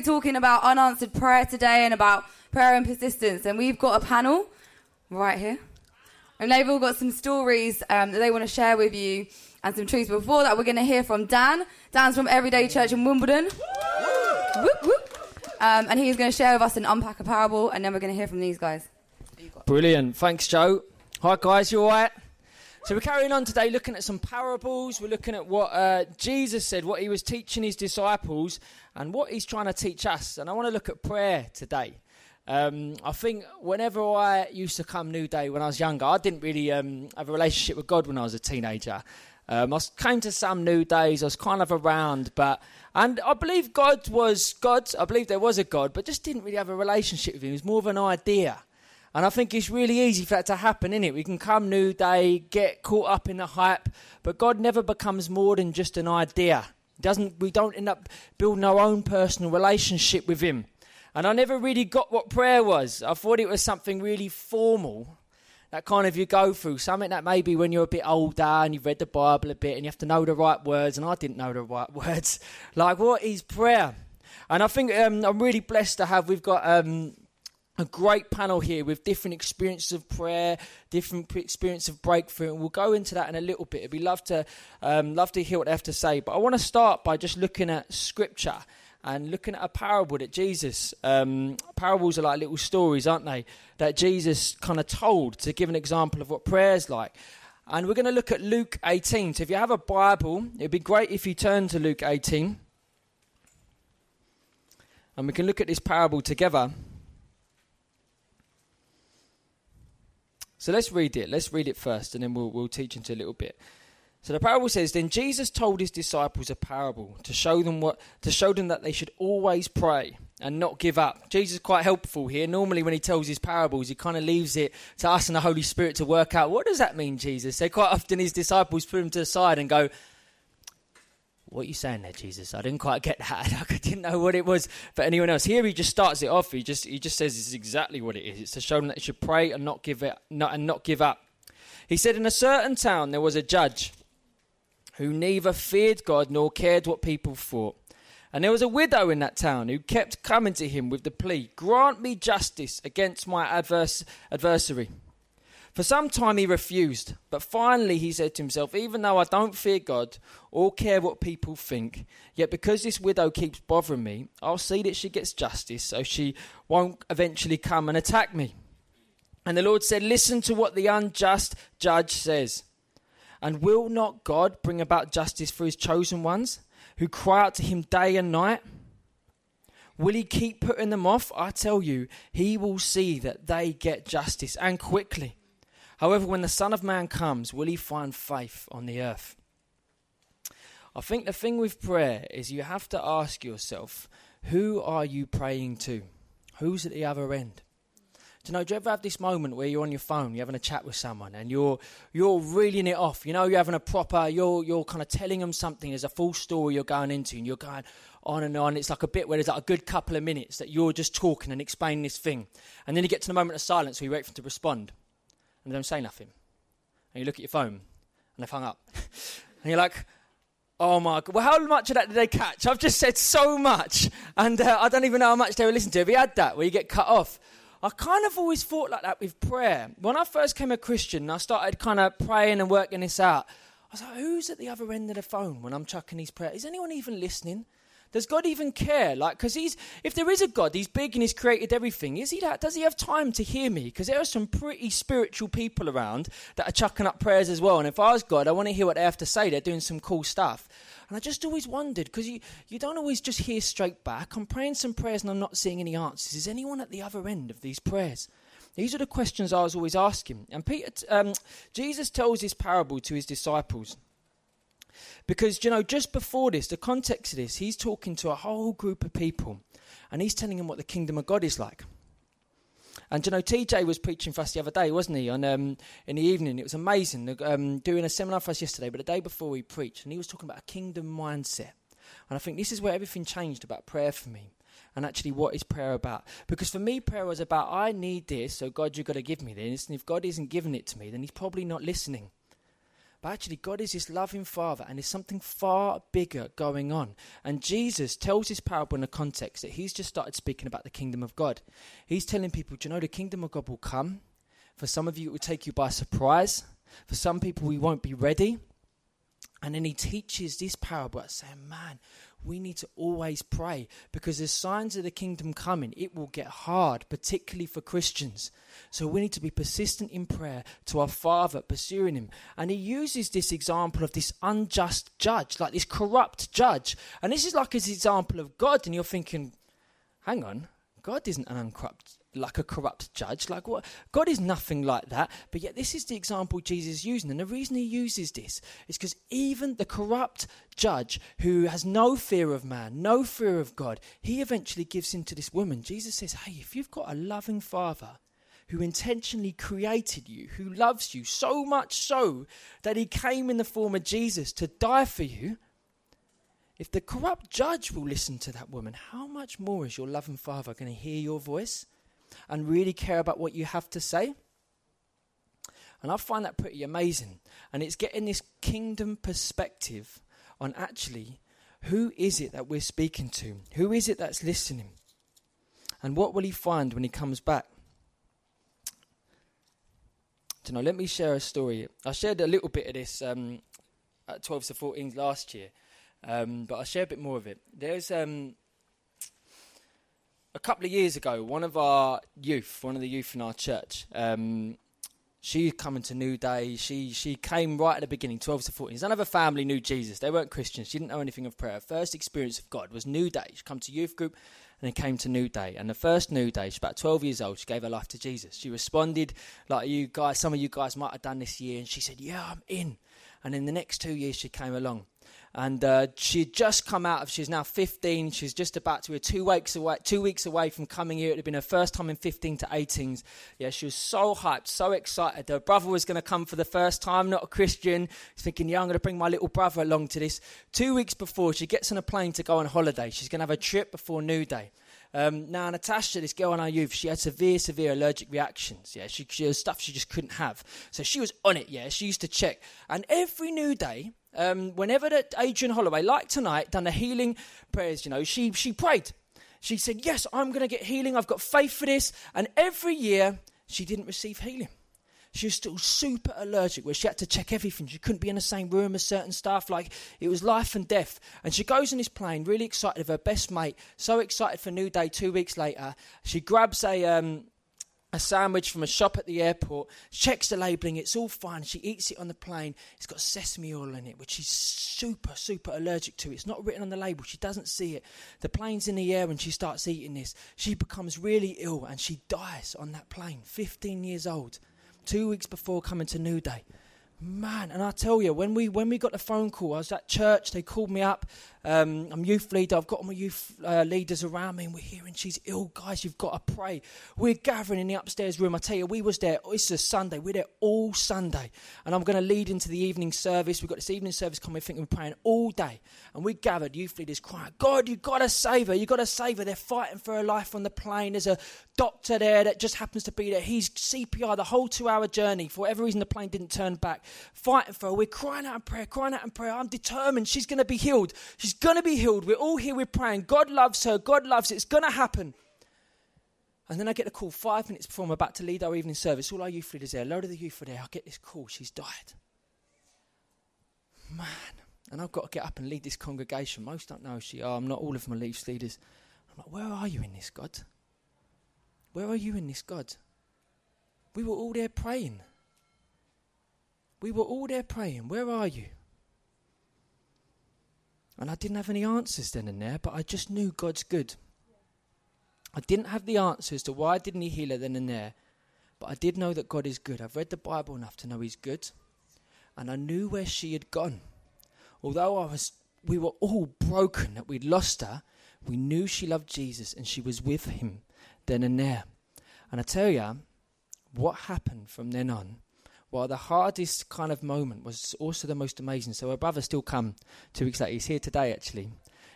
talking about unanswered prayer today and about prayer and persistence. And we've got a panel right here. And they've all got some stories um, that they want to share with you and some truths. Before that, we're going to hear from Dan. Dan's from Everyday Church in Wimbledon. Whoop, whoop. Um, and he's going to share with us and unpack a parable. And then we're going to hear from these guys. Brilliant. Thanks, Joe. Hi, guys. You all right? So we're carrying on today looking at some parables. We're looking at what uh, Jesus said, what he was teaching his disciples, and what he's trying to teach us. And I want to look at prayer today. Um, I think whenever I used to come New Day when I was younger, I didn't really um, have a relationship with God when I was a teenager. Um, I came to some New Days, I was kind of around, but and I believe God was God. I believe there was a God, but just didn't really have a relationship with Him. It was more of an idea. And I think it's really easy for that to happen, isn't it? We can come new day, get caught up in the hype, but God never becomes more than just an idea. Doesn't we don't end up building our own personal relationship with Him. And I never really got what prayer was. I thought it was something really formal that kind of you go through, something that maybe when you're a bit older and you've read the Bible a bit and you have to know the right words, and I didn't know the right words. Like, what is prayer? And I think um, I'm really blessed to have, we've got um, a great panel here with different experiences of prayer, different experience of breakthrough, and we'll go into that in a little bit. Be love to um, love to hear what they have to say, but I want to start by just looking at scripture and looking at a parable that Jesus. Um, parables are like little stories, aren't they? That Jesus kind of told to give an example of what prayer is like. And we're going to look at Luke 18. So if you have a Bible, it'd be great if you turn to Luke 18. And we can look at this parable together. So let's read it. Let's read it first, and then we'll, we'll teach into a little bit. So the parable says, Then Jesus told his disciples a parable to show them what to show them that they should always pray and not give up. Jesus is quite helpful here. Normally when he tells his parables, he kind of leaves it to us and the Holy Spirit to work out what does that mean, Jesus? So quite often his disciples put him to the side and go, what are you saying there, Jesus? I didn't quite get that. I didn't know what it was for anyone else. Here he just starts it off. He just he just says this is exactly what it is. It's to show them that they should pray and not give it not, and not give up. He said, in a certain town there was a judge who neither feared God nor cared what people thought. And there was a widow in that town who kept coming to him with the plea, Grant me justice against my adverse, adversary. For some time he refused, but finally he said to himself, Even though I don't fear God or care what people think, yet because this widow keeps bothering me, I'll see that she gets justice so she won't eventually come and attack me. And the Lord said, Listen to what the unjust judge says. And will not God bring about justice for his chosen ones who cry out to him day and night? Will he keep putting them off? I tell you, he will see that they get justice and quickly. However, when the Son of Man comes, will he find faith on the earth? I think the thing with prayer is you have to ask yourself, who are you praying to? Who's at the other end? Do you know, do you ever have this moment where you're on your phone, you're having a chat with someone, and you're you're reeling it off? You know, you're having a proper, you're you're kind of telling them something. There's a full story you're going into, and you're going on and on. It's like a bit where there's like a good couple of minutes that you're just talking and explaining this thing, and then you get to the moment of silence where you wait for them to respond, and don't say nothing, and you look at your phone, and they've hung up, and you're like. Oh my God. Well, how much of that did they catch? I've just said so much, and uh, I don't even know how much they were listening to. Have you had that where you get cut off? I kind of always thought like that with prayer. When I first became a Christian I started kind of praying and working this out, I was like, who's at the other end of the phone when I'm chucking these prayers? Is anyone even listening? Does God even care? Like, because he's, if there is a God, he's big and he's created everything. Is he that? Does he have time to hear me? Because there are some pretty spiritual people around that are chucking up prayers as well. And if I was God, I want to hear what they have to say. They're doing some cool stuff. And I just always wondered, because you, you don't always just hear straight back. I'm praying some prayers and I'm not seeing any answers. Is anyone at the other end of these prayers? These are the questions I was always asking. And Peter, um, Jesus tells this parable to his disciples. Because, you know, just before this, the context of this, he's talking to a whole group of people and he's telling them what the kingdom of God is like. And you know, TJ was preaching for us the other day, wasn't he? On um, in the evening, it was amazing. Um, doing a seminar for us yesterday, but the day before we preached, and he was talking about a kingdom mindset. And I think this is where everything changed about prayer for me. And actually, what is prayer about? Because for me, prayer was about I need this, so God, you've got to give me this. And if God isn't giving it to me, then He's probably not listening. But actually, God is this loving Father, and there's something far bigger going on. And Jesus tells this parable in a context that he's just started speaking about the kingdom of God. He's telling people, Do you know the kingdom of God will come? For some of you, it will take you by surprise. For some people, we won't be ready. And then he teaches this parable saying, Man, we need to always pray because as signs of the kingdom coming, it will get hard, particularly for Christians. So we need to be persistent in prayer to our Father, pursuing Him. And He uses this example of this unjust judge, like this corrupt judge. And this is like his example of God. And you're thinking, hang on, God isn't an uncorrupt like a corrupt judge. Like what? God is nothing like that. But yet, this is the example Jesus using. And the reason he uses this is because even the corrupt judge who has no fear of man, no fear of God, he eventually gives in to this woman. Jesus says, Hey, if you've got a loving father, who intentionally created you, who loves you so much so that he came in the form of Jesus to die for you, if the corrupt judge will listen to that woman, how much more is your loving father going to hear your voice? And really care about what you have to say. And I find that pretty amazing. And it's getting this kingdom perspective on actually who is it that we're speaking to? Who is it that's listening? And what will he find when he comes back? Do you know, let me share a story. I shared a little bit of this um, at 12 to 14 last year, um, but I'll share a bit more of it. There's um, a couple of years ago, one of our youth, one of the youth in our church, um, she coming to New Day. She she came right at the beginning, 12 to 14. None of her family knew Jesus. They weren't Christians. She didn't know anything of prayer. Her first experience of God was New Day. She come to youth group and then came to New Day. And the first New Day, she's about 12 years old. She gave her life to Jesus. She responded like you guys, some of you guys might have done this year. And she said, yeah, I'm in. And in the next two years, she came along and uh, she'd just come out of. She's now 15. She's just about to be two weeks away. Two weeks away from coming here. It had been her first time in 15 to 18s. Yeah, she was so hyped, so excited. Her brother was going to come for the first time, not a Christian. She's thinking, yeah, I'm going to bring my little brother along to this. Two weeks before, she gets on a plane to go on holiday. She's going to have a trip before New Day. Um, now, Natasha, this girl in our youth, she had severe, severe allergic reactions. Yeah, she, she stuff she just couldn't have. So she was on it. Yeah, she used to check. And every new day, um, whenever that Adrian Holloway, like tonight, done the healing prayers, you know, she she prayed. She said, "Yes, I'm going to get healing. I've got faith for this." And every year, she didn't receive healing. She was still super allergic, where she had to check everything. She couldn't be in the same room as certain stuff. Like it was life and death. And she goes on this plane, really excited of her best mate, so excited for New Day. Two weeks later, she grabs a um, a sandwich from a shop at the airport, checks the labelling, it's all fine. She eats it on the plane. It's got sesame oil in it, which she's super, super allergic to. It's not written on the label. She doesn't see it. The plane's in the air and she starts eating this. She becomes really ill and she dies on that plane, 15 years old, two weeks before coming to New Day. Man, and I tell you, when we when we got the phone call, I was at church. They called me up. Um, I'm youth leader. I've got all my youth uh, leaders around me, and we're hearing she's ill. Guys, you've got to pray. We're gathering in the upstairs room. I tell you, we was there. It's a Sunday. We're there all Sunday, and I'm going to lead into the evening service. We've got this evening service coming. I think we're praying all day, and we gathered youth leaders crying, "God, you've got to save her. you've got to save her. They're fighting for her life on the plane. There's a doctor there that just happens to be there. He's CPR the whole two-hour journey. For whatever reason, the plane didn't turn back. Fighting for her. We're crying out in prayer, crying out in prayer. I'm determined. She's going to be healed. She's going to be healed. We're all here, we're praying. God loves her. God loves it. It's going to happen. And then I get a call five minutes before I'm about to lead our evening service. All our youth leaders there, a load of the youth are there. I get this call. She's died. Man. And I've got to get up and lead this congregation. Most don't know she are. I'm not all of my youth leaders. I'm like, where are you in this, God? Where are you in this, God? We were all there praying. We were all there praying. Where are you? And I didn't have any answers then and there, but I just knew God's good. I didn't have the answers to why didn't He heal her then and there, but I did know that God is good. I've read the Bible enough to know He's good, and I knew where she had gone. Although I was, we were all broken that we'd lost her. We knew she loved Jesus and she was with Him then and there. And I tell you, what happened from then on well, the hardest kind of moment was also the most amazing. So, her brother still come two weeks later. He's here today, actually.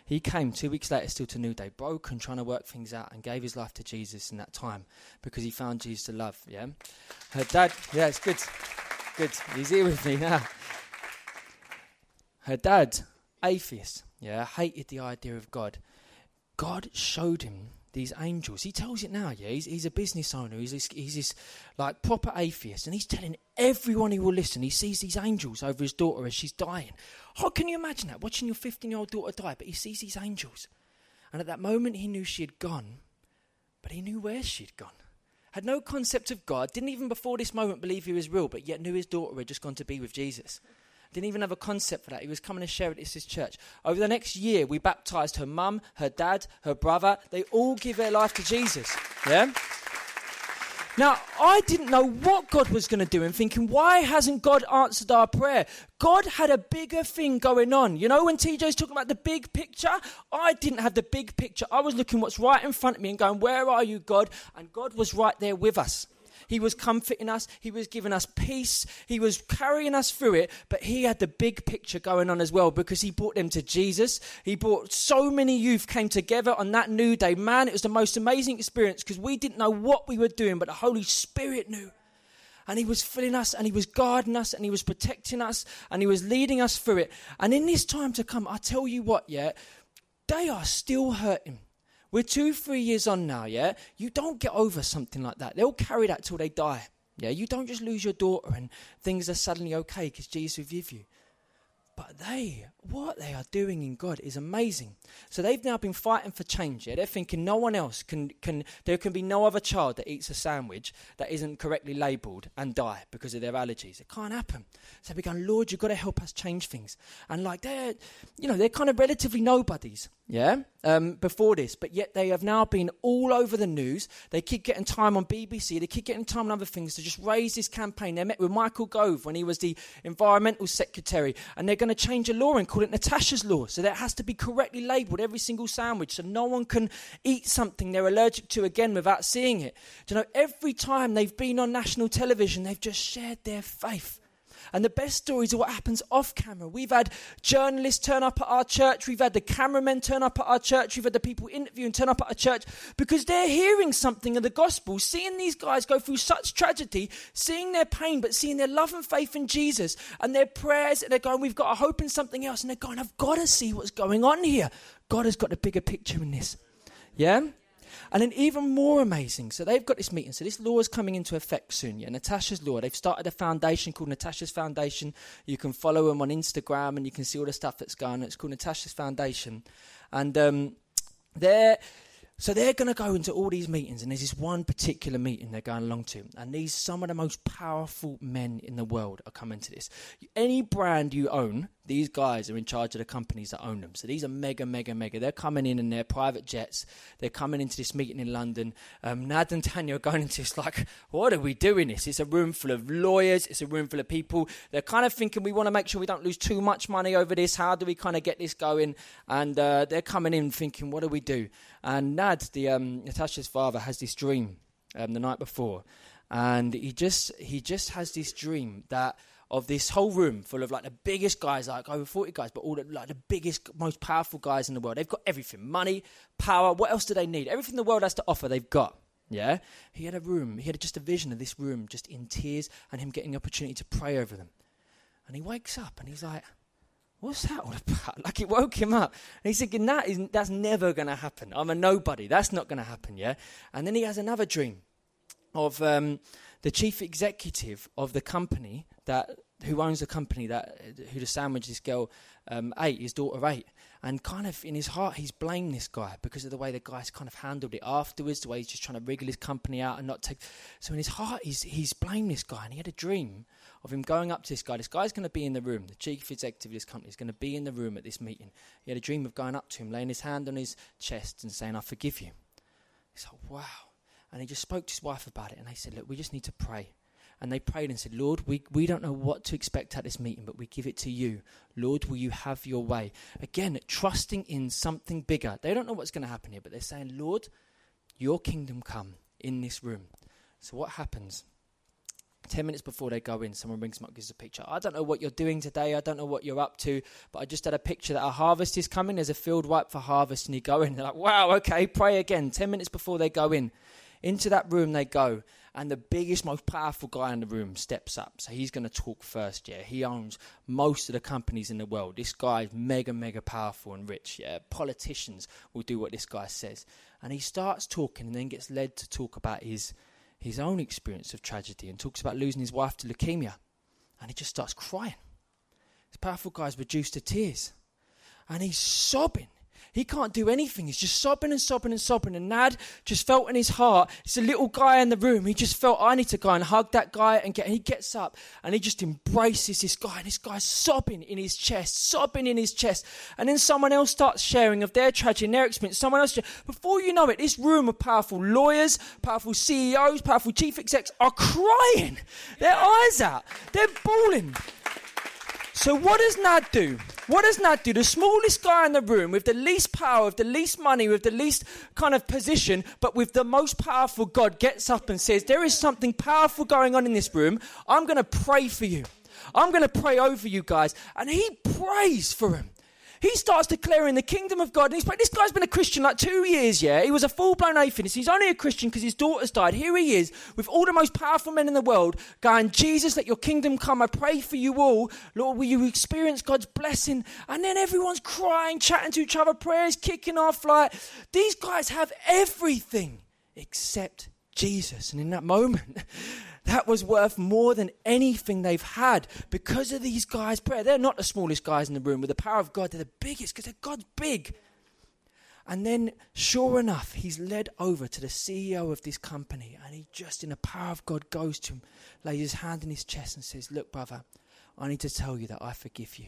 He came two weeks later still to New Day, broken, trying to work things out, and gave his life to Jesus in that time because he found Jesus to love. Yeah, her dad. Yeah, it's good, good. He's here with me now. her dad, atheist, yeah, hated the idea of God. God showed him these angels. He tells it now, yeah. He's, he's a business owner. He's this, he's this like proper atheist, and he's telling everyone who will listen. He sees these angels over his daughter as she's dying. How can you imagine that? Watching your 15 year old daughter die, but he sees these angels. And at that moment, he knew she had gone, but he knew where she'd gone. Had no concept of God, didn't even before this moment believe he was real, but yet knew his daughter had just gone to be with Jesus. Didn't even have a concept for that. He was coming to share it at his church. Over the next year, we baptized her mum, her dad, her brother. They all give their life to Jesus. Yeah? Now, I didn't know what God was going to do and thinking, why hasn't God answered our prayer? God had a bigger thing going on. You know, when TJ's talking about the big picture, I didn't have the big picture. I was looking what's right in front of me and going, Where are you, God? And God was right there with us. He was comforting us. He was giving us peace. He was carrying us through it. But He had the big picture going on as well because He brought them to Jesus. He brought so many youth came together on that new day. Man, it was the most amazing experience because we didn't know what we were doing, but the Holy Spirit knew. And He was filling us and He was guarding us and He was protecting us and He was leading us through it. And in this time to come, I tell you what, yeah, they are still hurting. We're two, three years on now, yeah? You don't get over something like that. They'll carry that till they die. Yeah, you don't just lose your daughter and things are suddenly okay because Jesus is with you. But they, what they are doing in God is amazing. So they've now been fighting for change. Yeah? They're thinking no one else can, can, there can be no other child that eats a sandwich that isn't correctly labelled and die because of their allergies. It can't happen. So they're going, Lord, you've got to help us change things. And like they're, you know, they're kind of relatively nobodies yeah, um, before this, but yet they have now been all over the news. They keep getting time on BBC, they keep getting time on other things to just raise this campaign. They met with Michael Gove when he was the environmental secretary, and they're going to change a law and call it Natasha's Law. So that has to be correctly labelled, every single sandwich, so no one can eat something they're allergic to again without seeing it. Do you know, every time they've been on national television, they've just shared their faith. And the best stories are what happens off camera. We've had journalists turn up at our church. We've had the cameramen turn up at our church. We've had the people interviewing turn up at our church because they're hearing something of the gospel, seeing these guys go through such tragedy, seeing their pain, but seeing their love and faith in Jesus and their prayers. And they're going, We've got a hope in something else. And they're going, I've got to see what's going on here. God has got a bigger picture in this. Yeah? And then even more amazing, so they've got this meeting. So this law is coming into effect soon. Yeah, Natasha's law. They've started a foundation called Natasha's Foundation. You can follow them on Instagram and you can see all the stuff that's going. It's called Natasha's Foundation, and um, they're so they're going to go into all these meetings, and there's this one particular meeting they're going along to, and these some of the most powerful men in the world are coming to this. Any brand you own, these guys are in charge of the companies that own them. So these are mega, mega, mega. They're coming in in their private jets. They're coming into this meeting in London. Um, Nad and Tanya are going into this like, what are we doing this? It's a room full of lawyers. It's a room full of people. They're kind of thinking we want to make sure we don't lose too much money over this. How do we kind of get this going? And uh, they're coming in thinking, what do we do? And Nad, the um, Natasha's father, has this dream um, the night before, and he just he just has this dream that of this whole room full of like the biggest guys, like over 40 guys, but all the, like the biggest, most powerful guys in the world. They've got everything money, power. What else do they need? Everything the world has to offer, they've got. Yeah? He had a room, he had just a vision of this room just in tears and him getting the opportunity to pray over them. And he wakes up and he's like, What's that all about? Like it woke him up. And he's thinking, that is, that's never going to happen. I'm a nobody. That's not going to happen, yeah? And then he has another dream of um, the chief executive of the company that who owns the company that who the sandwich this girl um, ate, his daughter ate, and kind of in his heart he's blamed this guy because of the way the guy's kind of handled it afterwards, the way he's just trying to wriggle his company out and not take. So in his heart he's he's blamed this guy, and he had a dream of him going up to this guy. This guy's going to be in the room. The chief executive of this company is going to be in the room at this meeting. He had a dream of going up to him, laying his hand on his chest, and saying, "I forgive you." He's like, "Wow." And he just spoke to his wife about it, and they said, Look, we just need to pray. And they prayed and said, Lord, we, we don't know what to expect at this meeting, but we give it to you. Lord, will you have your way? Again, trusting in something bigger. They don't know what's going to happen here, but they're saying, Lord, your kingdom come in this room. So what happens? Ten minutes before they go in, someone brings them up, gives a picture. I don't know what you're doing today. I don't know what you're up to, but I just had a picture that a harvest is coming. There's a field ripe for harvest, and you go in. They're like, "Wow, okay." Pray again. Ten minutes before they go in, into that room they go, and the biggest, most powerful guy in the room steps up. So he's going to talk first, yeah. He owns most of the companies in the world. This guy is mega, mega powerful and rich, yeah. Politicians will do what this guy says. And he starts talking and then gets led to talk about his, his own experience of tragedy and talks about losing his wife to leukemia. And he just starts crying. This powerful guy's reduced to tears. And he's sobbing he can't do anything. He's just sobbing and sobbing and sobbing. And Nad just felt in his heart, it's a little guy in the room. He just felt, I need to go and hug that guy. And, get, and he gets up and he just embraces this guy. And this guy's sobbing in his chest, sobbing in his chest. And then someone else starts sharing of their tragedy and their experience. Someone else, before you know it, this room of powerful lawyers, powerful CEOs, powerful chief execs are crying their eyes out. They're bawling. So what does Nad do? What does Nad do? The smallest guy in the room with the least power, with the least money, with the least kind of position, but with the most powerful God gets up and says, There is something powerful going on in this room. I'm going to pray for you. I'm going to pray over you guys. And he prays for him. He starts declaring the kingdom of God. And he's, this guy's been a Christian like two years, yeah? He was a full blown atheist. He's only a Christian because his daughter's died. Here he is with all the most powerful men in the world going, Jesus, let your kingdom come. I pray for you all. Lord, will you experience God's blessing? And then everyone's crying, chatting to each other, prayers kicking off. Like, these guys have everything except Jesus. And in that moment, that was worth more than anything they've had because of these guys' prayer. They're not the smallest guys in the room. With the power of God, they're the biggest because God's big. And then, sure enough, he's led over to the CEO of this company, and he just, in the power of God, goes to him, lays his hand in his chest, and says, Look, brother, I need to tell you that I forgive you.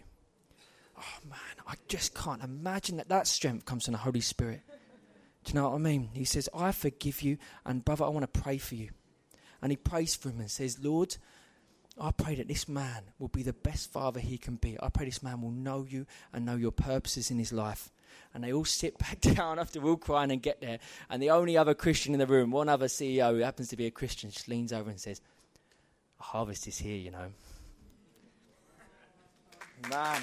Oh man, I just can't imagine that that strength comes from the Holy Spirit. Do you know what I mean? He says, I forgive you, and brother, I want to pray for you. And he prays for him and says, Lord, I pray that this man will be the best father he can be. I pray this man will know you and know your purposes in his life. And they all sit back down after all crying and get there. And the only other Christian in the room, one other CEO who happens to be a Christian, just leans over and says, harvest is here, you know. Man.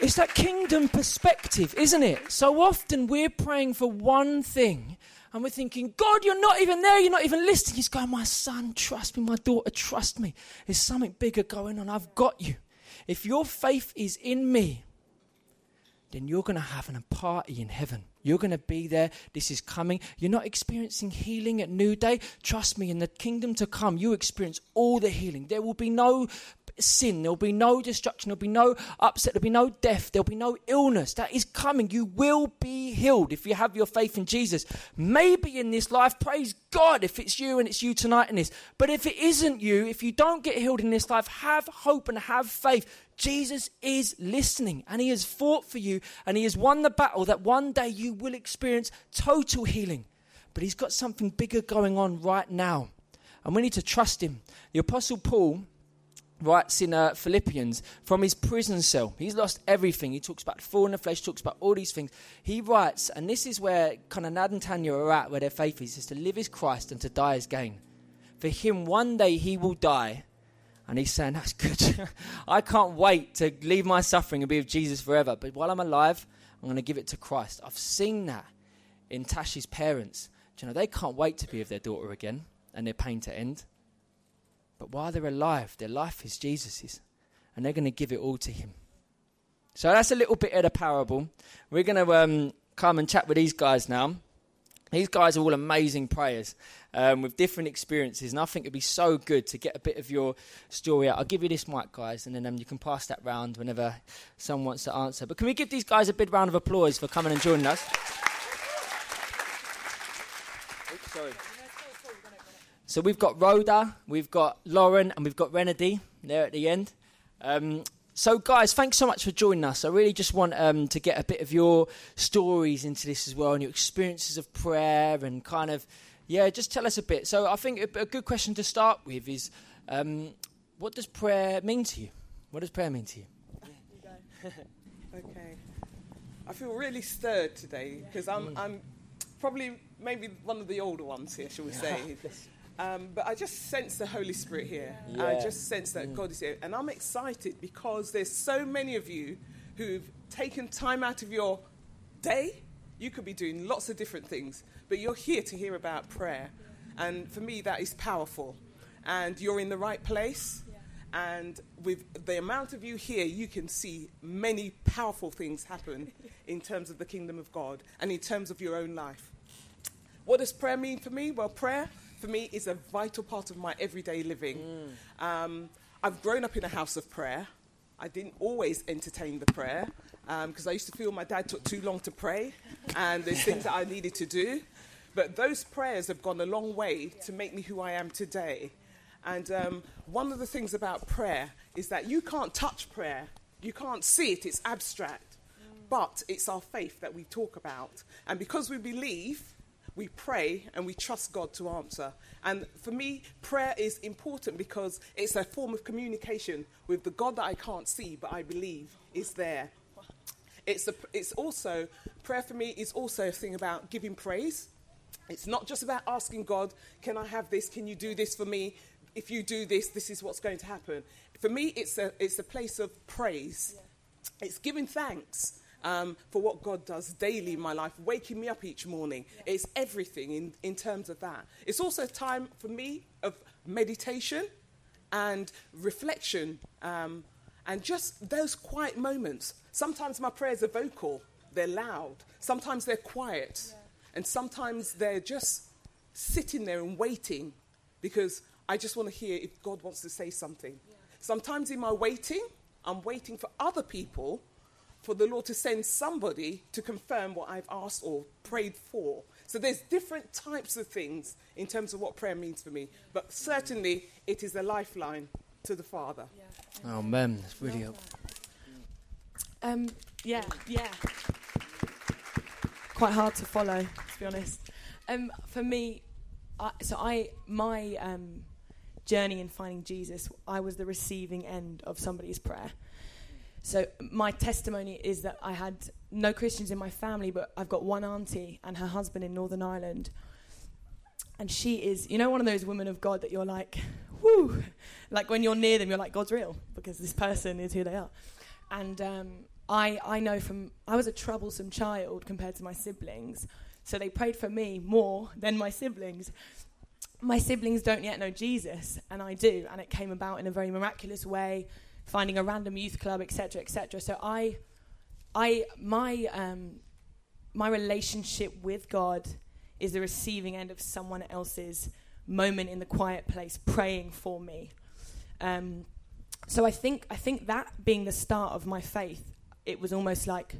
It's that kingdom perspective, isn't it? So often we're praying for one thing and we're thinking, God, you're not even there, you're not even listening. He's going, My son, trust me, my daughter, trust me. There's something bigger going on. I've got you. If your faith is in me, then you're going to have a party in heaven. You're going to be there. This is coming. You're not experiencing healing at New Day. Trust me, in the kingdom to come, you experience all the healing. There will be no sin. There'll be no destruction. There'll be no upset. There'll be no death. There'll be no illness. That is coming. You will be healed if you have your faith in Jesus. Maybe in this life, praise God if it's you and it's you tonight in this. But if it isn't you, if you don't get healed in this life, have hope and have faith. Jesus is listening and he has fought for you and he has won the battle that one day you will experience total healing. But he's got something bigger going on right now. And we need to trust him. The Apostle Paul writes in uh, Philippians from his prison cell. He's lost everything. He talks about fall in the flesh, talks about all these things. He writes, and this is where kind of Nad and Tanya are at, where their faith is, is to live is Christ and to die is gain. For him, one day he will die. And he's saying, That's good. I can't wait to leave my suffering and be with Jesus forever. But while I'm alive, I'm going to give it to Christ. I've seen that in Tashi's parents. Do you know, they can't wait to be with their daughter again and their pain to end. But while they're alive, their life is Jesus's, and they're going to give it all to Him. So that's a little bit of the parable. We're going to um, come and chat with these guys now. These guys are all amazing prayers um, with different experiences, and I think it'd be so good to get a bit of your story out. I'll give you this mic, guys, and then um, you can pass that round whenever someone wants to answer. But can we give these guys a big round of applause for coming and joining us? Oops, sorry. So we've got Rhoda, we've got Lauren, and we've got Renedy there at the end. Um, so, guys, thanks so much for joining us. I really just want um, to get a bit of your stories into this as well, and your experiences of prayer, and kind of, yeah, just tell us a bit. So, I think a, a good question to start with is, um, what does prayer mean to you? What does prayer mean to you? you okay. I feel really stirred today because I'm, mm. I'm probably maybe one of the older ones here, shall we say. Um, but I just sense the Holy Spirit here. Yeah. I just sense that mm. God is here. And I'm excited because there's so many of you who've taken time out of your day You could be doing lots of different things, but you're here to hear about prayer. And for me, that is powerful. And you're in the right place. And with the amount of you here, you can see many powerful things happen in terms of the kingdom of God and in terms of your own life. What does prayer mean for me? Well, prayer for me is a vital part of my everyday living. Mm. Um, I've grown up in a house of prayer. I didn't always entertain the prayer because um, I used to feel my dad took too long to pray and there's things that I needed to do. But those prayers have gone a long way to make me who I am today. And um, one of the things about prayer is that you can't touch prayer, you can't see it, it's abstract. But it's our faith that we talk about. And because we believe, we pray and we trust God to answer. And for me, prayer is important because it's a form of communication with the God that I can't see, but I believe is there. It's, a, it's also, prayer for me is also a thing about giving praise. It's not just about asking God, can I have this? Can you do this for me? if you do this, this is what's going to happen. For me, it's a, it's a place of praise. Yeah. It's giving thanks um, for what God does daily in my life, waking me up each morning. It's everything in, in terms of that. It's also a time for me of meditation and reflection um, and just those quiet moments. Sometimes my prayers are vocal, they're loud. Sometimes they're quiet. Yeah. And sometimes they're just sitting there and waiting because I just want to hear if God wants to say something. Yeah. Sometimes in my waiting, I'm waiting for other people, for the Lord to send somebody to confirm what I've asked or prayed for. So there's different types of things in terms of what prayer means for me. But certainly it is a lifeline to the Father. Yeah. Oh man, that's really helpful. Um, yeah, yeah. Quite hard to follow, to be honest. Um, for me, I, so I my um, journey in finding Jesus, I was the receiving end of somebody's prayer. So my testimony is that I had no Christians in my family, but I've got one auntie and her husband in Northern Ireland. And she is, you know, one of those women of God that you're like, whoo, like when you're near them, you're like, God's real because this person is who they are. And um, I, I know from, I was a troublesome child compared to my siblings. So they prayed for me more than my siblings my siblings don't yet know Jesus, and I do, and it came about in a very miraculous way, finding a random youth club, etc., etc. So I, I, my, um, my relationship with God is the receiving end of someone else's moment in the quiet place, praying for me. Um, so I think, I think that being the start of my faith, it was almost like,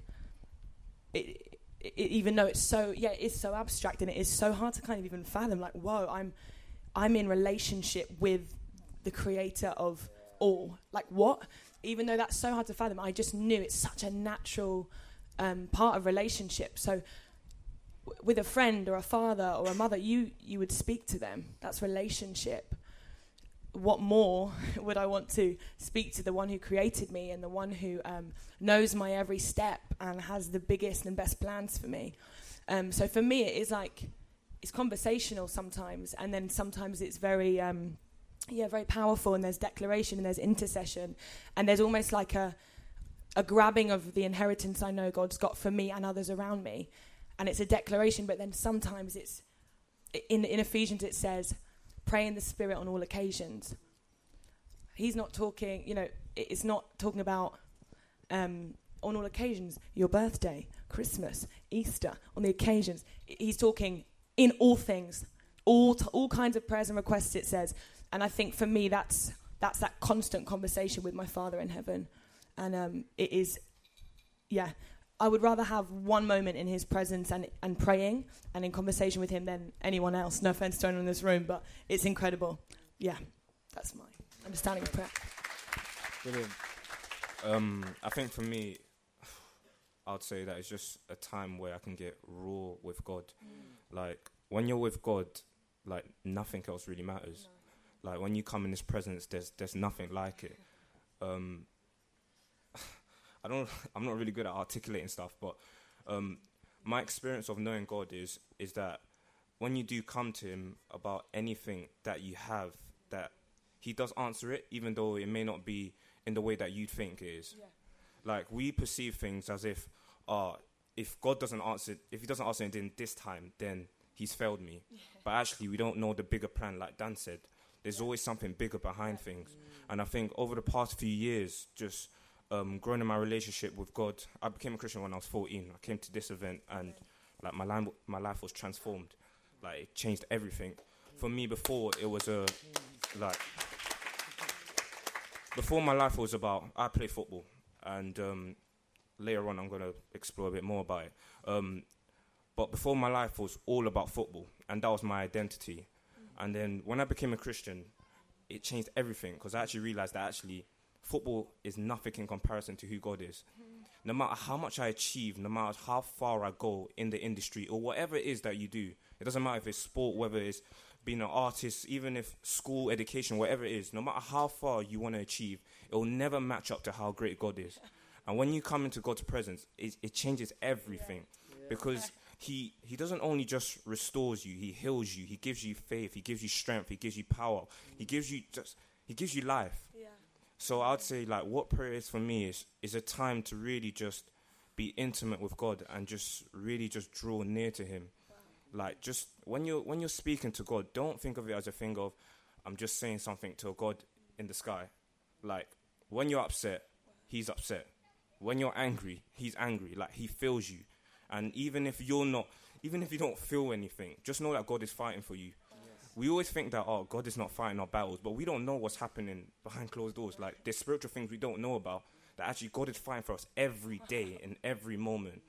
it, it, even though it's so yeah it is so abstract and it is so hard to kind of even fathom like whoa i'm i'm in relationship with the creator of all. Like what? Even though that's so hard to fathom i just knew it's such a natural um, part of relationship. So w- with a friend or a father or a mother you you would speak to them. That's relationship. What more would I want to speak to the one who created me and the one who um, knows my every step and has the biggest and best plans for me? Um, so for me, it is like it's conversational sometimes, and then sometimes it's very, um, yeah, very powerful. And there's declaration and there's intercession, and there's almost like a a grabbing of the inheritance I know God's got for me and others around me, and it's a declaration. But then sometimes it's in in Ephesians it says pray in the Spirit on all occasions. He's not talking, you know, it's not talking about um, on all occasions, your birthday, Christmas, Easter, on the occasions. He's talking in all things, all, t- all kinds of prayers and requests, it says. And I think for me, that's, that's that constant conversation with my Father in heaven. And um, it is, yeah, I would rather have one moment in his presence and, and praying and in conversation with him than anyone else. No offense to anyone in this room, but it's incredible. Yeah, that's my understanding of prayer. Brilliant. Um, I think for me, I'd say that it's just a time where I can get raw with God. Mm. Like when you're with God, like nothing else really matters. No. Like when you come in His presence, there's there's nothing like it. Um, I don't. I'm not really good at articulating stuff, but um, my experience of knowing God is is that when you do come to Him about anything that you have, that He does answer it, even though it may not be in the way that you think it is. Yeah. Like we perceive things as if, oh, if God doesn't answer, if He doesn't answer it in this time, then He's failed me. But actually, we don't know the bigger plan. Like Dan said, there's always something bigger behind things. And I think over the past few years, just um, growing in my relationship with God, I became a Christian when I was 14. I came to this event and like my life, my life was transformed. Like it changed everything. For me, before it was a like before my life was about I play football, and um, later on I'm gonna explore a bit more about it. Um, but before my life was all about football, and that was my identity. And then when I became a Christian, it changed everything because I actually realized that actually football is nothing in comparison to who God is. Mm-hmm. No matter how much I achieve, no matter how far I go in the industry or whatever it is that you do, it doesn't matter if it's sport, whether it's being an artist, even if school, education, whatever it is, no matter how far you want to achieve, it will never match up to how great God is. And when you come into God's presence, it, it changes everything because he he doesn't only just restores you, he heals you, he gives you faith, he gives you strength, he gives you power, he gives you just he gives you life. Yeah. So I'd say like what prayer is for me is is a time to really just be intimate with God and just really just draw near to him. Like just when you're when you're speaking to God, don't think of it as a thing of I'm just saying something to a God in the sky. Like when you're upset, he's upset. When you're angry, he's angry. Like he feels you. And even if you're not even if you don't feel anything, just know that God is fighting for you. We always think that oh God is not fighting our battles, but we don't know what's happening behind closed doors. Like there's spiritual things we don't know about that actually God is fighting for us every day in every moment.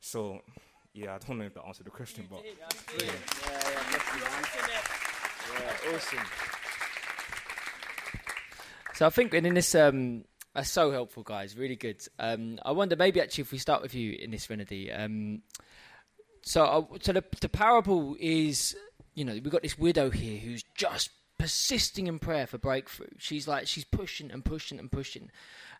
So yeah, I don't know if that answered the question, but Yeah, yeah, bless you, man. Yeah, awesome. So I think in this, um, that's so helpful, guys. Really good. Um, I wonder maybe actually if we start with you in this, Renedy. Um, so, uh, so the, the parable is, you know, we've got this widow here who's just persisting in prayer for breakthrough. She's like, she's pushing and pushing and pushing.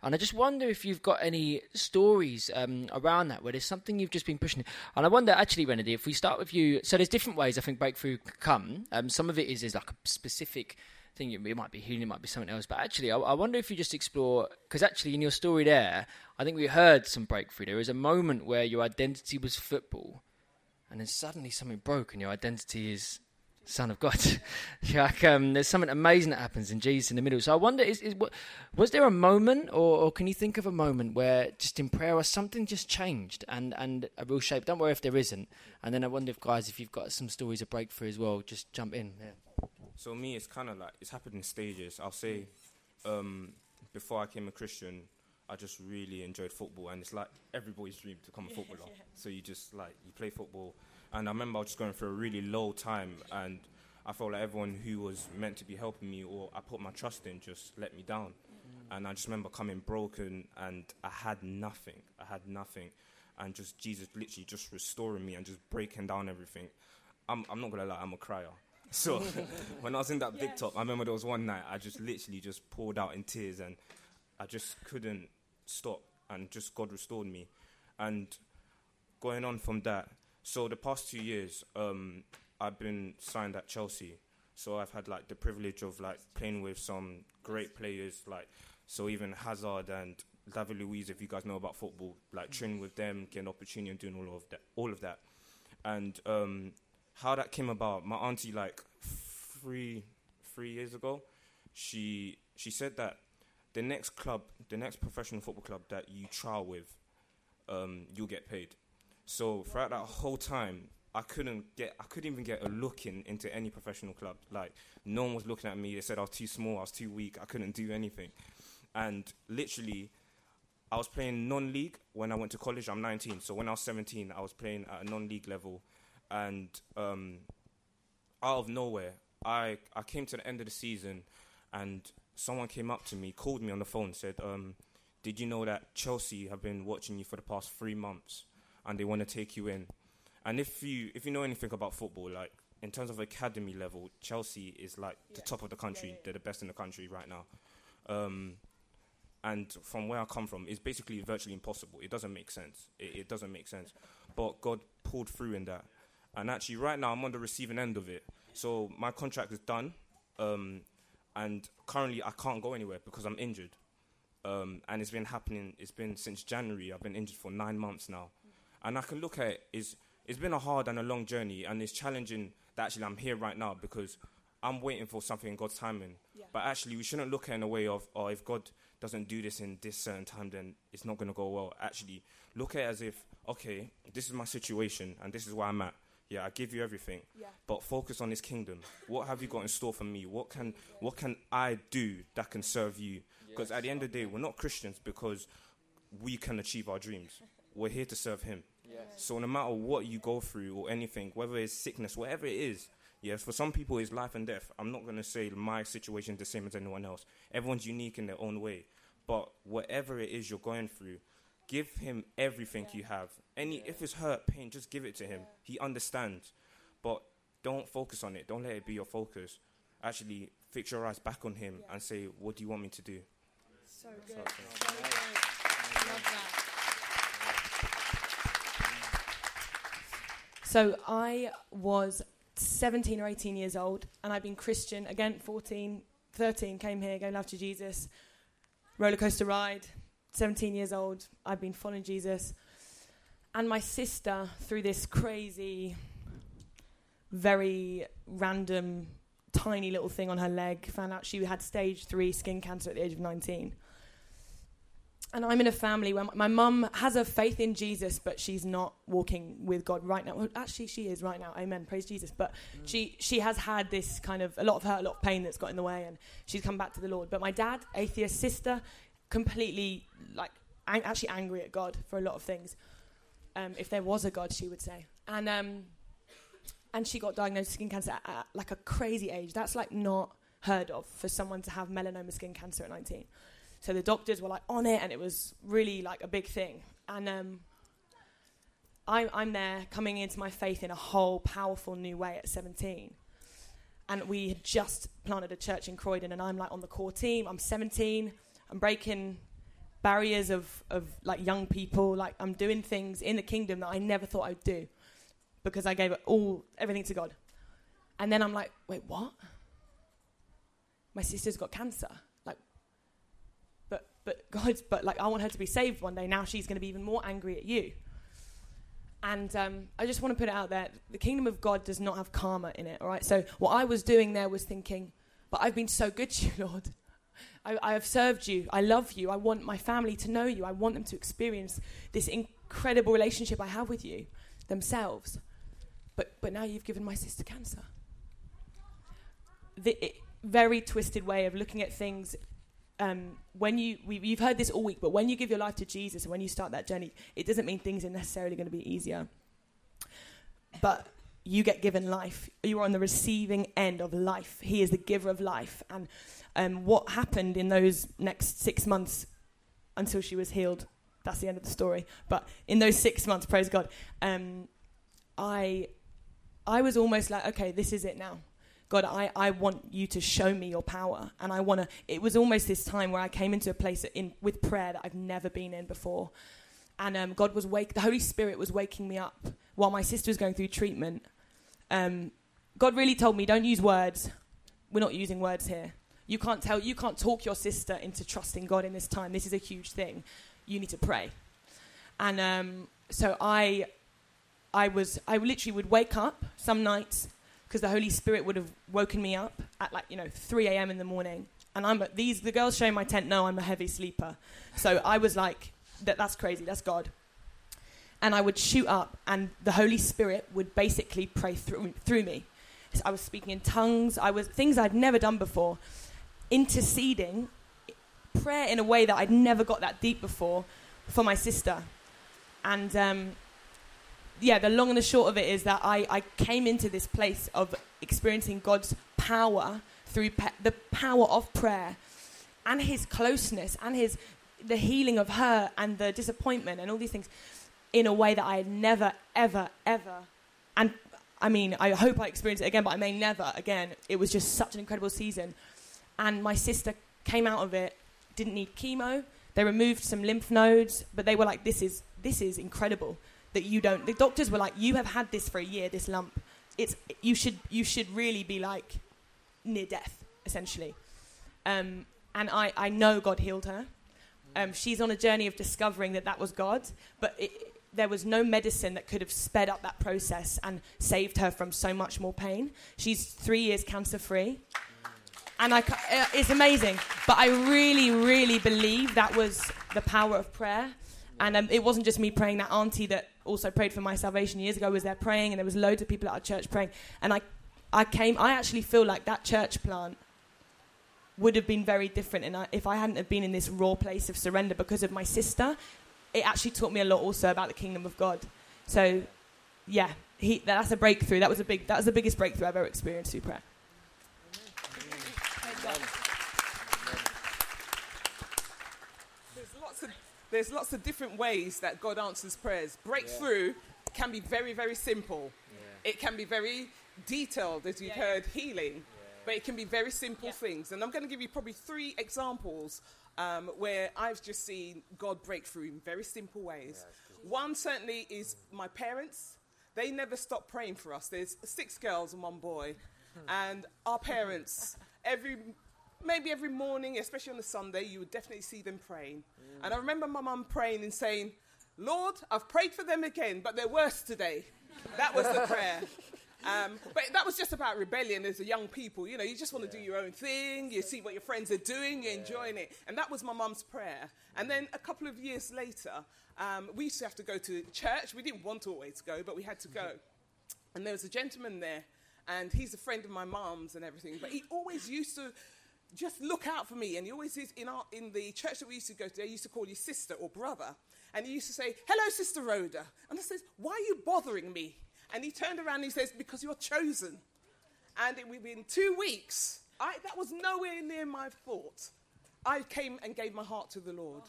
And I just wonder if you've got any stories um, around that where there's something you've just been pushing. And I wonder, actually, Renedy, if we start with you. So there's different ways I think breakthrough can come. Um, some of it is, is like a specific thing. It might be healing, it might be something else. But actually, I, I wonder if you just explore, because actually in your story there, I think we heard some breakthrough. There was a moment where your identity was football. And then suddenly something broke and your identity is Son of God. Like, um, there's something amazing that happens in Jesus in the middle. So I wonder, is, is what, was there a moment, or, or can you think of a moment where just in prayer, or something just changed and, and a real shape? Don't worry if there isn't. And then I wonder if guys, if you've got some stories of breakthrough as well, just jump in. Yeah. So me, it's kind of like it's happened in stages. I'll say, um, before I became a Christian, I just really enjoyed football, and it's like everybody's dream to become a footballer. So you just like you play football, and I remember I was just going through a really low time, and I felt like everyone who was meant to be helping me or I put my trust in just let me down. And I just remember coming broken, and I had nothing. I had nothing, and just Jesus literally just restoring me and just breaking down everything. I'm, I'm not gonna lie, I'm a crier. So when I was in that big top, I remember there was one night I just literally just poured out in tears and I just couldn't stop and just God restored me. And going on from that, so the past two years, um, I've been signed at Chelsea. So I've had like the privilege of like playing with some great players, like so even Hazard and David Luiz, if you guys know about football, like training with them, getting opportunity and doing all of that, all of that. And um, how that came about, my auntie like three three years ago, she she said that the next club, the next professional football club that you trial with, um, you'll get paid. So throughout that whole time, I couldn't get, I couldn't even get a look in into any professional club. Like no one was looking at me. They said I was too small, I was too weak, I couldn't do anything. And literally, I was playing non-league when I went to college. I'm 19, so when I was 17, I was playing at a non-league level, and um, out of nowhere, I I came to the end of the season, and someone came up to me, called me on the phone, said, um, "Did you know that Chelsea have been watching you for the past three months, and they want to take you in?" And if you if you know anything about football, like in terms of academy level, Chelsea is like the top of the country. They're the best in the country right now. Um, and from where I come from, it's basically virtually impossible. It doesn't make sense. It, it doesn't make sense. But God pulled through in that. And actually, right now, I'm on the receiving end of it. So my contract is done. Um, and currently, I can't go anywhere because I'm injured. Um, and it's been happening, it's been since January. I've been injured for nine months now. And I can look at it is it's been a hard and a long journey, and it's challenging that actually I'm here right now because I'm waiting for something in God's timing. Yeah. But actually, we shouldn't look at it in a way of, oh, if God doesn't do this in this certain time, then it's not going to go well. Actually, look at it as if, okay, this is my situation and this is where I'm at. Yeah, I give you everything, Yeah. but focus on His kingdom. What have you got in store for me? What can what can I do that can serve you? Because at the end of the day, we're not Christians because we can achieve our dreams. We're here to serve Him. Yes. So no matter what you go through or anything, whether it's sickness, whatever it is, yes, for some people it's life and death. I'm not going to say my situation is the same as anyone else. Everyone's unique in their own way. But whatever it is you're going through, give him everything you have. Any if it's hurt, pain, just give it to him. He understands. But don't focus on it. Don't let it be your focus. Actually, fix your eyes back on him and say, "What do you want me to do?" So good. So good so I was 17 or 18 years old, and I've been Christian again. 14, 13, came here, gave life to Jesus. Roller coaster ride. 17 years old, I've been following Jesus, and my sister, through this crazy, very random, tiny little thing on her leg, found out she had stage three skin cancer at the age of 19 and I'm in a family where my mum has a faith in Jesus, but she's not walking with God right now. Well, actually, she is right now. Amen. Praise Jesus. But mm. she she has had this kind of a lot of hurt, a lot of pain that's got in the way, and she's come back to the Lord. But my dad, atheist, sister, completely like ang- actually angry at God for a lot of things. Um, if there was a God, she would say, and um, and she got diagnosed with skin cancer at, at like a crazy age. That's like not heard of for someone to have melanoma skin cancer at 19. So the doctors were like on it, and it was really like a big thing. And um, I'm, I'm there coming into my faith in a whole powerful new way at 17. And we had just planted a church in Croydon, and I'm like on the core team. I'm 17. I'm breaking barriers of, of like young people. Like I'm doing things in the kingdom that I never thought I'd do because I gave it all everything to God. And then I'm like, wait, what? My sister's got cancer. Like, but but God's but like I want her to be saved one day. Now she's going to be even more angry at you. And um, I just want to put it out there: the kingdom of God does not have karma in it. All right. So what I was doing there was thinking, but I've been so good to you, Lord. I, I have served you. I love you. I want my family to know you. I want them to experience this incredible relationship I have with you themselves. But but now you've given my sister cancer. The it, very twisted way of looking at things um, when you we, you've heard this all week, but when you give your life to Jesus and when you start that journey, it doesn't mean things are necessarily going to be easier. But you get given life. You are on the receiving end of life. He is the giver of life. And um, what happened in those next six months until she was healed? That's the end of the story. But in those six months, praise God, um, I I was almost like, okay, this is it now. God, I, I want you to show me your power. And I want to, it was almost this time where I came into a place in, with prayer that I've never been in before. And um, God was wake, the Holy Spirit was waking me up while my sister was going through treatment. Um, God really told me, don't use words. We're not using words here. You can't tell, you can't talk your sister into trusting God in this time. This is a huge thing. You need to pray. And um, so I, I was, I literally would wake up some nights because the Holy Spirit would have woken me up at like you know 3 a.m. in the morning. And I'm these the girls showing my tent know I'm a heavy sleeper, so I was like, that, that's crazy, that's God. And I would shoot up, and the Holy Spirit would basically pray through through me. I was speaking in tongues. I was things I'd never done before, interceding, prayer in a way that I'd never got that deep before for my sister. And um, yeah, the long and the short of it is that I, I came into this place of experiencing God's power through pe- the power of prayer and his closeness and his the healing of her and the disappointment and all these things in a way that I had never, ever, ever and I mean, I hope I experience it again, but I may never again. It was just such an incredible season. And my sister came out of it, didn't need chemo. They removed some lymph nodes, but they were like, This is this is incredible that you don't the doctors were like you have had this for a year this lump it's you should you should really be like near death essentially um, and I, I know god healed her um, she's on a journey of discovering that that was god but it, there was no medicine that could have sped up that process and saved her from so much more pain. She's three years cancer free. And I, uh, it's amazing. But I really, really believe that was the power of prayer. And um, it wasn't just me praying. That auntie that also prayed for my salvation years ago was there praying, and there was loads of people at our church praying. And I, I came. I actually feel like that church plant would have been very different, I, if I hadn't have been in this raw place of surrender because of my sister, it actually taught me a lot also about the kingdom of God. So, yeah, he, that's a breakthrough. That was a big. That was the biggest breakthrough I've ever experienced through prayer. There's lots of there's lots of different ways that God answers prayers. Breakthrough can be very very simple. It can be very detailed, as you've Yeah. heard, healing, but it can be very simple things. And I'm going to give you probably three examples um, where I've just seen God break through in very simple ways. One certainly is my parents. They never stop praying for us. There's six girls and one boy, and our parents every maybe every morning, especially on a Sunday, you would definitely see them praying. And I remember my mum praying and saying, Lord, I've prayed for them again, but they're worse today. That was the prayer. Um, but that was just about rebellion as a young people. You know, you just want to do your own thing. You see what your friends are doing, you're enjoying it. And that was my mum's prayer. And then a couple of years later, um, we used to have to go to church. We didn't want to always go, but we had to go. And there was a gentleman there, and he's a friend of my mum's and everything. But he always used to just look out for me. And he always is in, our, in the church that we used to go to, they used to call you sister or brother. And he used to say, Hello, Sister Rhoda. And I says, Why are you bothering me? And he turned around and he says, Because you're chosen. And it, within two weeks, I, that was nowhere near my thought. I came and gave my heart to the Lord.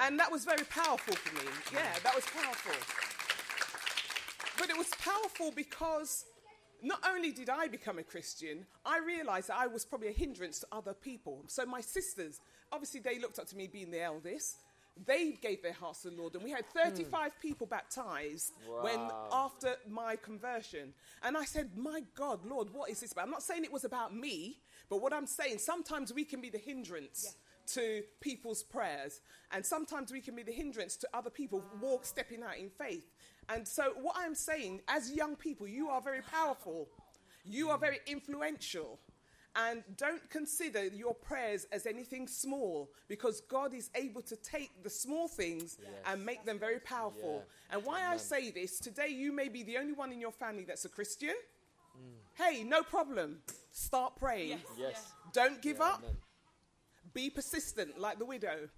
And that was very powerful for me. Yeah, that was powerful. But it was powerful because not only did I become a Christian, I realized that I was probably a hindrance to other people. So my sisters, obviously, they looked up to me being the eldest. They gave their hearts to the Lord, and we had 35 hmm. people baptized when after my conversion. And I said, "My God, Lord, what is this about?" I'm not saying it was about me, but what I'm saying, sometimes we can be the hindrance to people's prayers, and sometimes we can be the hindrance to other people walk stepping out in faith. And so, what I'm saying, as young people, you are very powerful, you are hmm. very influential, and don't consider your prayers as anything small because God is able to take the small things and make them very powerful. And why I say this today, you may be the only one in your family that's a Christian. Mm. Hey, no problem. Start praying. Yes. Don't give up Amen. be persistent like the widow.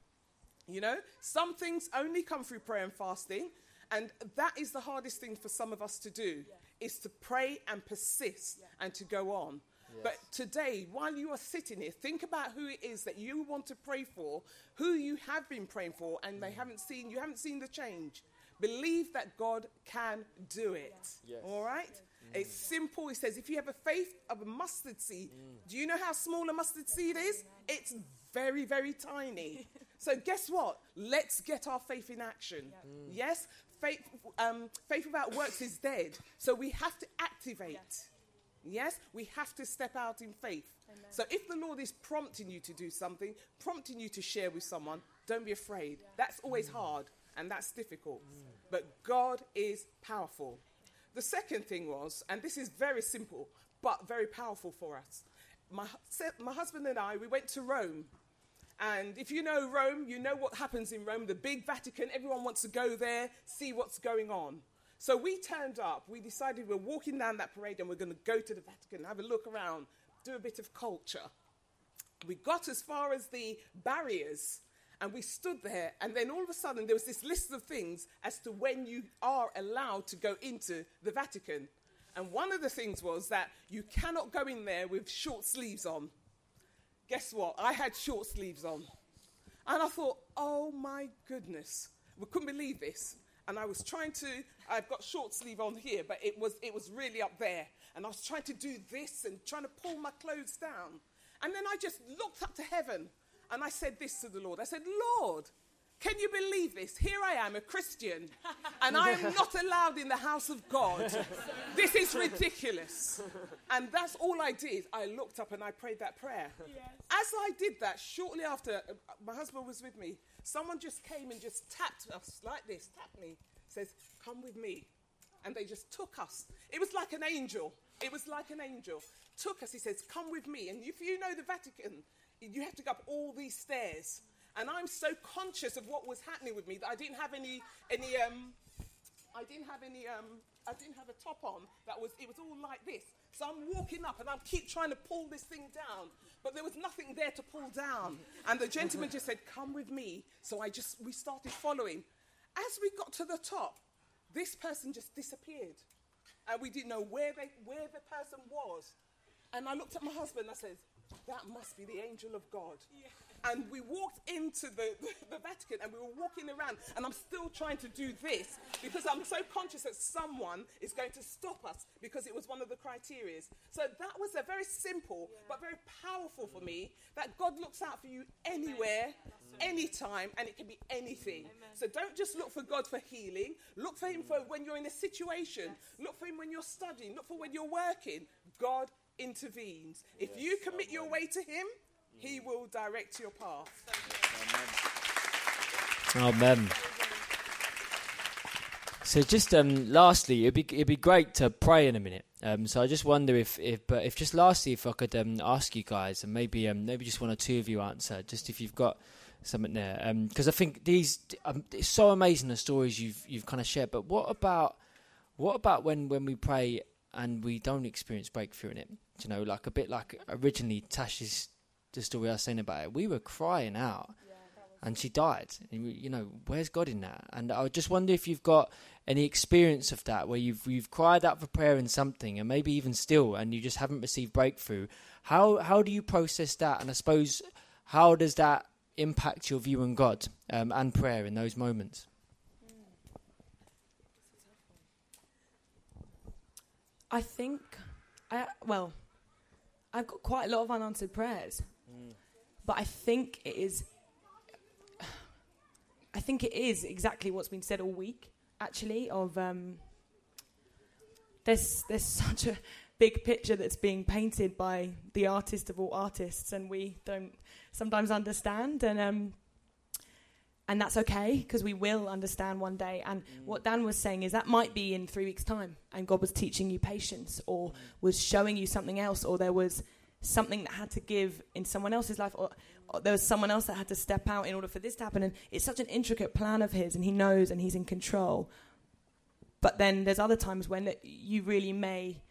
You know, some things only come through prayer and fasting, and that is the hardest thing for some of us to do is to pray and persist and to go on. But today, while you are sitting here, think about who it is that you want to pray for, who you have been praying for, and they haven't seen you haven't seen the change. Believe that God can do it. Yes. All right? It's simple. He says, if you have a faith of a mustard seed, Mm. do you know how small a mustard seed is? It's very, very tiny. so guess what? Let's get our faith in action. Mm. Yes, faith, um, faith without works is dead. So we have to activate. Yes, we have to step out in faith. So if the Lord is prompting you to do something, prompting you to share with someone, don't be afraid. That's always mm. hard and that's difficult. Mm. But God is powerful. The second thing was, and this is very simple but very powerful for us. My, my husband and I, we went to Rome. And if you know Rome, you know what happens in Rome, the big Vatican, everyone wants to go there, see what's going on. So we turned up, we decided we're walking down that parade and we're going to go to the Vatican, have a look around, do a bit of culture. We got as far as the barriers and we stood there, and then all of a sudden there was this list of things as to when you are allowed to go into the Vatican. And one of the things was that you cannot go in there with short sleeves on. Guess what? I had short sleeves on. And I thought, oh my goodness, we couldn't believe this. And I was trying to, I've got short sleeve on here, but it was, it was really up there. And I was trying to do this and trying to pull my clothes down. And then I just looked up to heaven and I said this to the Lord. I said, Lord, can you believe this? Here I am, a Christian, and I am not allowed in the house of God. This is ridiculous. And that's all I did. I looked up and I prayed that prayer. As I did that, shortly after, uh, my husband was with me, someone just came and just tapped us like this, tapped me. says, Come with me. And they just took us. It was like an angel. It was like an angel. Took us. He says, Come with me. And if you know the Vatican, you have to go up all these stairs. And I'm so conscious of what was happening with me that I didn't have any, any um, I didn't have any, um, I didn't have a top on that was, it was all like this. So I'm walking up and I keep trying to pull this thing down, but there was nothing there to pull down. And the gentleman just said, Come with me. So I just, we started following. As we got to the top, this person just disappeared. And we didn't know where, they, where the person was. And I looked at my husband and I said, That must be the angel of God. Yeah. And we walked into the, the, the, Vatican and we were walking around, and I'm still trying to do this because I'm so conscious that someone is going to stop us because it was one of the criterias. So that was a very simple yeah. but very powerful for me that God looks out for you anywhere, anytime, and it can be anything. Amen. So don't just look for God for healing, look for Him for when you're in a situation, yes. look for Him when you're studying, look for when you're working. God intervenes. If you commit your way to Him, he will direct your path. Amen. So just um, lastly, it'd be it'd be great to pray in a minute. Um, so I just wonder if if but if just lastly, if I could um, ask you guys, and maybe um, maybe just one or two of you answer, just if you've got something there, because um, I think these um, it's so amazing the stories you've you've kind of shared. But what about what about when when we pray and we don't experience breakthrough in it? You know, like a bit like originally Tash's the story I was saying about it, we were crying out. and she died. And You know, where's God in that? And I just wonder if you've got any experience of that, where you've you've cried out for prayer in something, and maybe even still, and you just haven't received breakthrough. How how do you process that? And I suppose how does that impact your view on God um, and prayer in those moments? I think, I well, I've got quite a lot of unanswered prayers. But I think it is. I think it is exactly what's been said all week. Actually, of um, there's there's such a big picture that's being painted by the artist of all artists, and we don't sometimes understand. And um, and that's okay because we will understand one day. And mm. what Dan was saying is that might be in three weeks' time, and God was teaching you patience, or mm. was showing you something else, or there was something that had to give in someone else's life, or, or, there was someone else that had to step out in order for this to happen. And it's such an intricate plan of his, and he knows and he's in control. But then there's other times when you really may,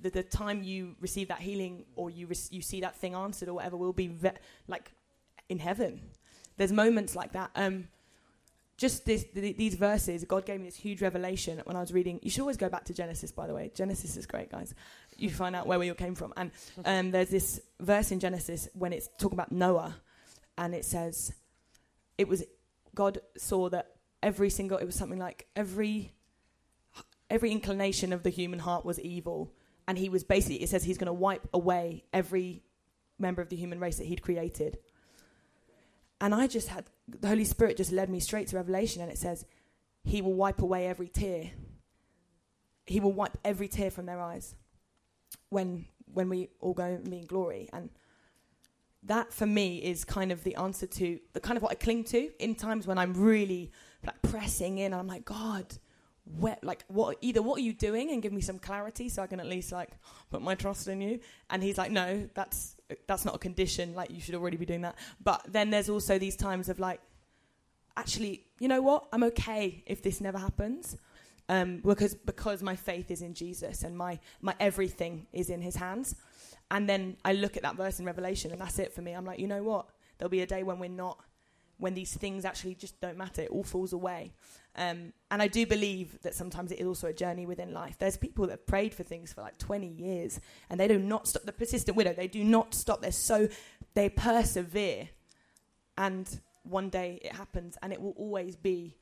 the, the time you receive that healing or you, you see that thing answered or whatever will be ve- like in heaven. There's moments like that. Um, just this, th- these verses, God gave me this huge revelation when I was reading. You should always go back to Genesis, by the way. Genesis is great, guys you find out where we all came from. And um, there's this verse in Genesis when it's talking about Noah, and it says, it was God saw that every single, it was something like every every inclination of the human heart was evil, and he was basically, it says he's going to wipe away every member of the human race that he'd created. And I just had the Holy Spirit just led me straight to Revelation, and it says, He will wipe away every tear. He will wipe every tear from their eyes when when we all go in glory. And that for me is kind of the answer to the kind of what I cling to in times when I'm really like pressing in. I'm like, God, where, like what? Either what are you doing, and give me some clarity so I can at least like put my trust in you. And He's like, No, that's that's not a condition. Like you should already be doing that. But then there's also these times of like, actually, you know what? I'm okay if this never happens um, because because my faith is in Jesus and my my everything is in His hands. And then I look at that verse in Revelation, and that's it for me. I'm like, you know what? There'll be a day when we're not, when these things actually just don't matter. It all falls away. Um, and I do believe that sometimes it is also a journey within life. There's people that have prayed for things for like 20 years, and they do not stop. The persistent widow, they do not stop. They're so they persevere, and one day it happens, and it will always be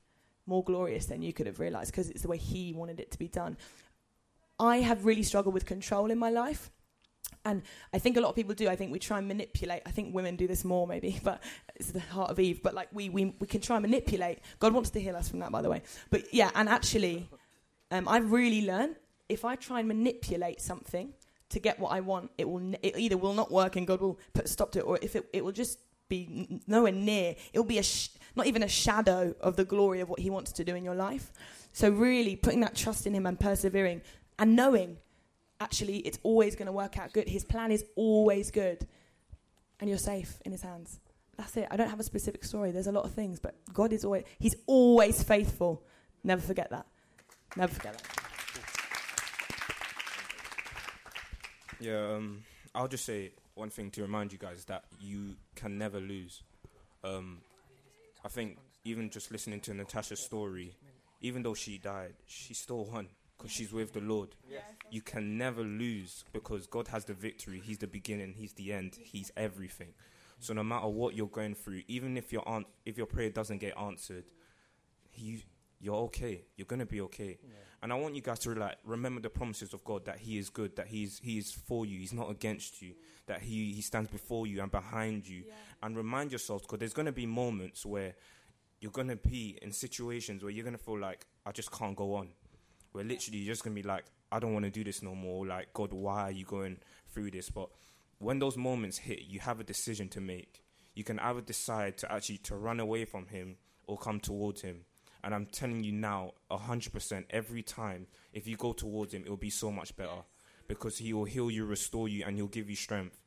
more glorious than you could have realized because it's the way He wanted it to be done. I have really struggled with control in my life. And I think a lot of people do. I think we try and manipulate. I think women do this more, maybe, but it's the heart of Eve. But like we, we, we can try and manipulate. God wants to heal us from that, by the way. But yeah, and actually, um, I've really learned if I try and manipulate something to get what I want, it will it either will not work and God will put a stop to it, or if it, it will just be nowhere near. It will be a sh- not even a shadow of the glory of what He wants to do in your life. So, really putting that trust in Him and persevering and knowing actually it's always going to work out good. His plan is always good. And you're safe in His hands. That's it. I don't have a specific story. There's a lot of things, but God is always, He's always faithful. Never forget that. Never forget that. Yeah, um, I'll just say one thing to remind you guys that you can never lose. Um, I think even just listening to Natasha's story, even though she died, she still won because she's with the Lord. You can never lose because God has the victory. He's the beginning, He's the end, He's everything. So no matter what you're going through, even if your aunt, if your prayer doesn't get answered, you you're okay. You're gonna be okay. Yeah. And I want you guys to like remember the promises of God that He is good, that He's He is for you, He's not against you, that He He stands before you and behind you. Yeah. And remind yourselves because there's gonna be moments where you're gonna be in situations where you're gonna feel like I just can't go on. Where literally you're just gonna be like, I don't want to do this no more. Like God, why are you going through this? But when those moments hit, you have a decision to make. You can either decide to actually to run away from Him or come towards Him and I'm telling you now, 100% every time, if you go towards Him, it will be so much better because He will heal you, restore you, and He'll give you strength.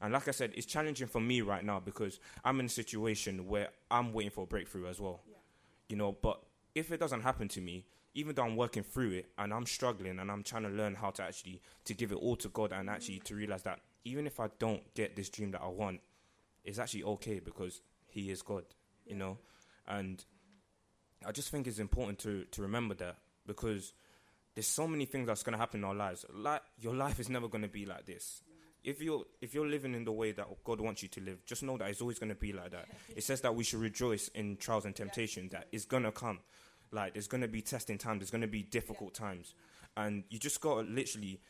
And like I said, it's challenging for me right now because I'm in a situation where I'm waiting for a breakthrough as well. Yeah. You know, but if it doesn't happen to me, even though I'm working through it and I'm struggling and I'm trying to learn how to actually to give it all to God and actually to realize that even if I don't get this dream that I want, it's actually okay because He is God, yeah. you know, and I just think it's important to to remember that because there's so many things that's going to happen in our lives. Like your life is never going to be like this. If you're if you're living in the way that God wants you to live, just know that it's always going to be like that. It says that we should rejoice in trials and temptation that is going to come. Like there's going to be testing times, there's going to be difficult times, and you just got to literally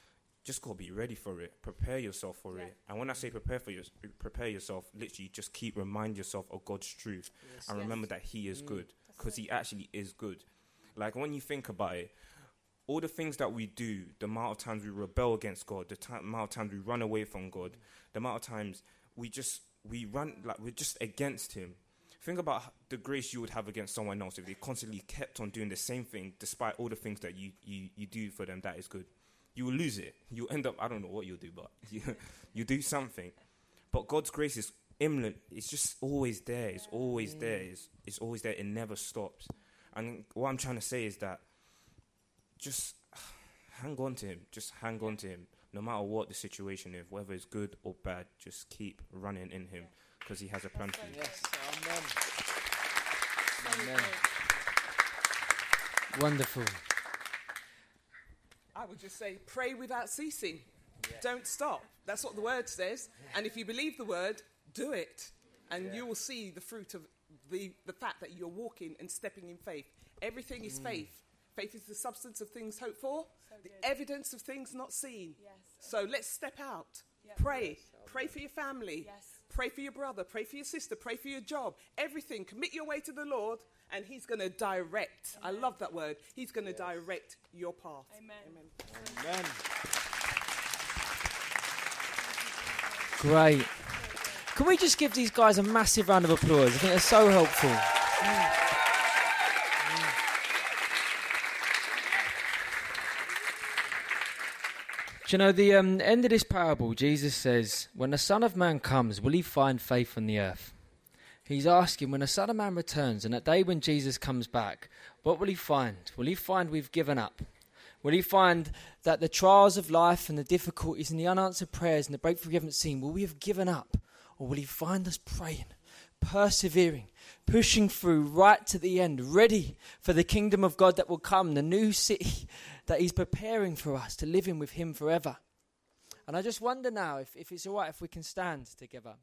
just gotta be ready for it. Prepare yourself for it. And when I say prepare for your, prepare yourself, literally just keep remind yourself of God's truth yes. and yes. remember that He is mm. good because He actually is good. Like when you think about it, all the things that we do, the amount of times we rebel against God, the time, amount of times we run away from God, the amount of times we just we run like we're just against Him. Think about the grace you would have against someone else if they constantly kept on doing the same thing despite all the things that you, you, you do for them that is good. You will lose it. You'll end up, I don't know what you'll do, but you, you do something. But God's grace is imminent. It's just always there. It's always there. It's, it's always there. It never stops. And what I'm trying to say is that just hang on to Him. Just hang on to Him. No matter what the situation is, whether it's good or bad, just keep running in Him because He has a plan for you. Yes, amen. Amen. Wonderful. I would just say, pray without ceasing. Yeah. Don't stop. That's what the word says. And if you believe the word, do it. And yeah. you will see the fruit of the, the fact that you're walking and stepping in faith. Everything is mm. faith. Faith is the substance of things hoped for, so the evidence of things not seen. Yes. So let's step out. Yep. Pray. Pray for your family. Yes. Pray for your brother. Pray for your sister. Pray for your job. Everything. Commit your way to the Lord, and He's going to direct. Amen. I love that word. He's going to yes. direct your path. Amen. Amen. Amen. Great. Can we just give these guys a massive round of applause? I think they're so helpful. Do you know the um, end of this parable? Jesus says, "When the Son of Man comes, will he find faith on the earth?" He's asking, when the Son of Man returns, and that day when Jesus comes back, what will he find? Will he find we've given up? Will he find that the trials of life and the difficulties and the unanswered prayers and the breakthrough we haven't seen, will we have given up? Or will He find us praying, persevering, pushing through right to the end, ready for the kingdom of God that will come, the new city that He's preparing for us to live in with Him forever? And I just wonder now if, if it's all right if we can stand together.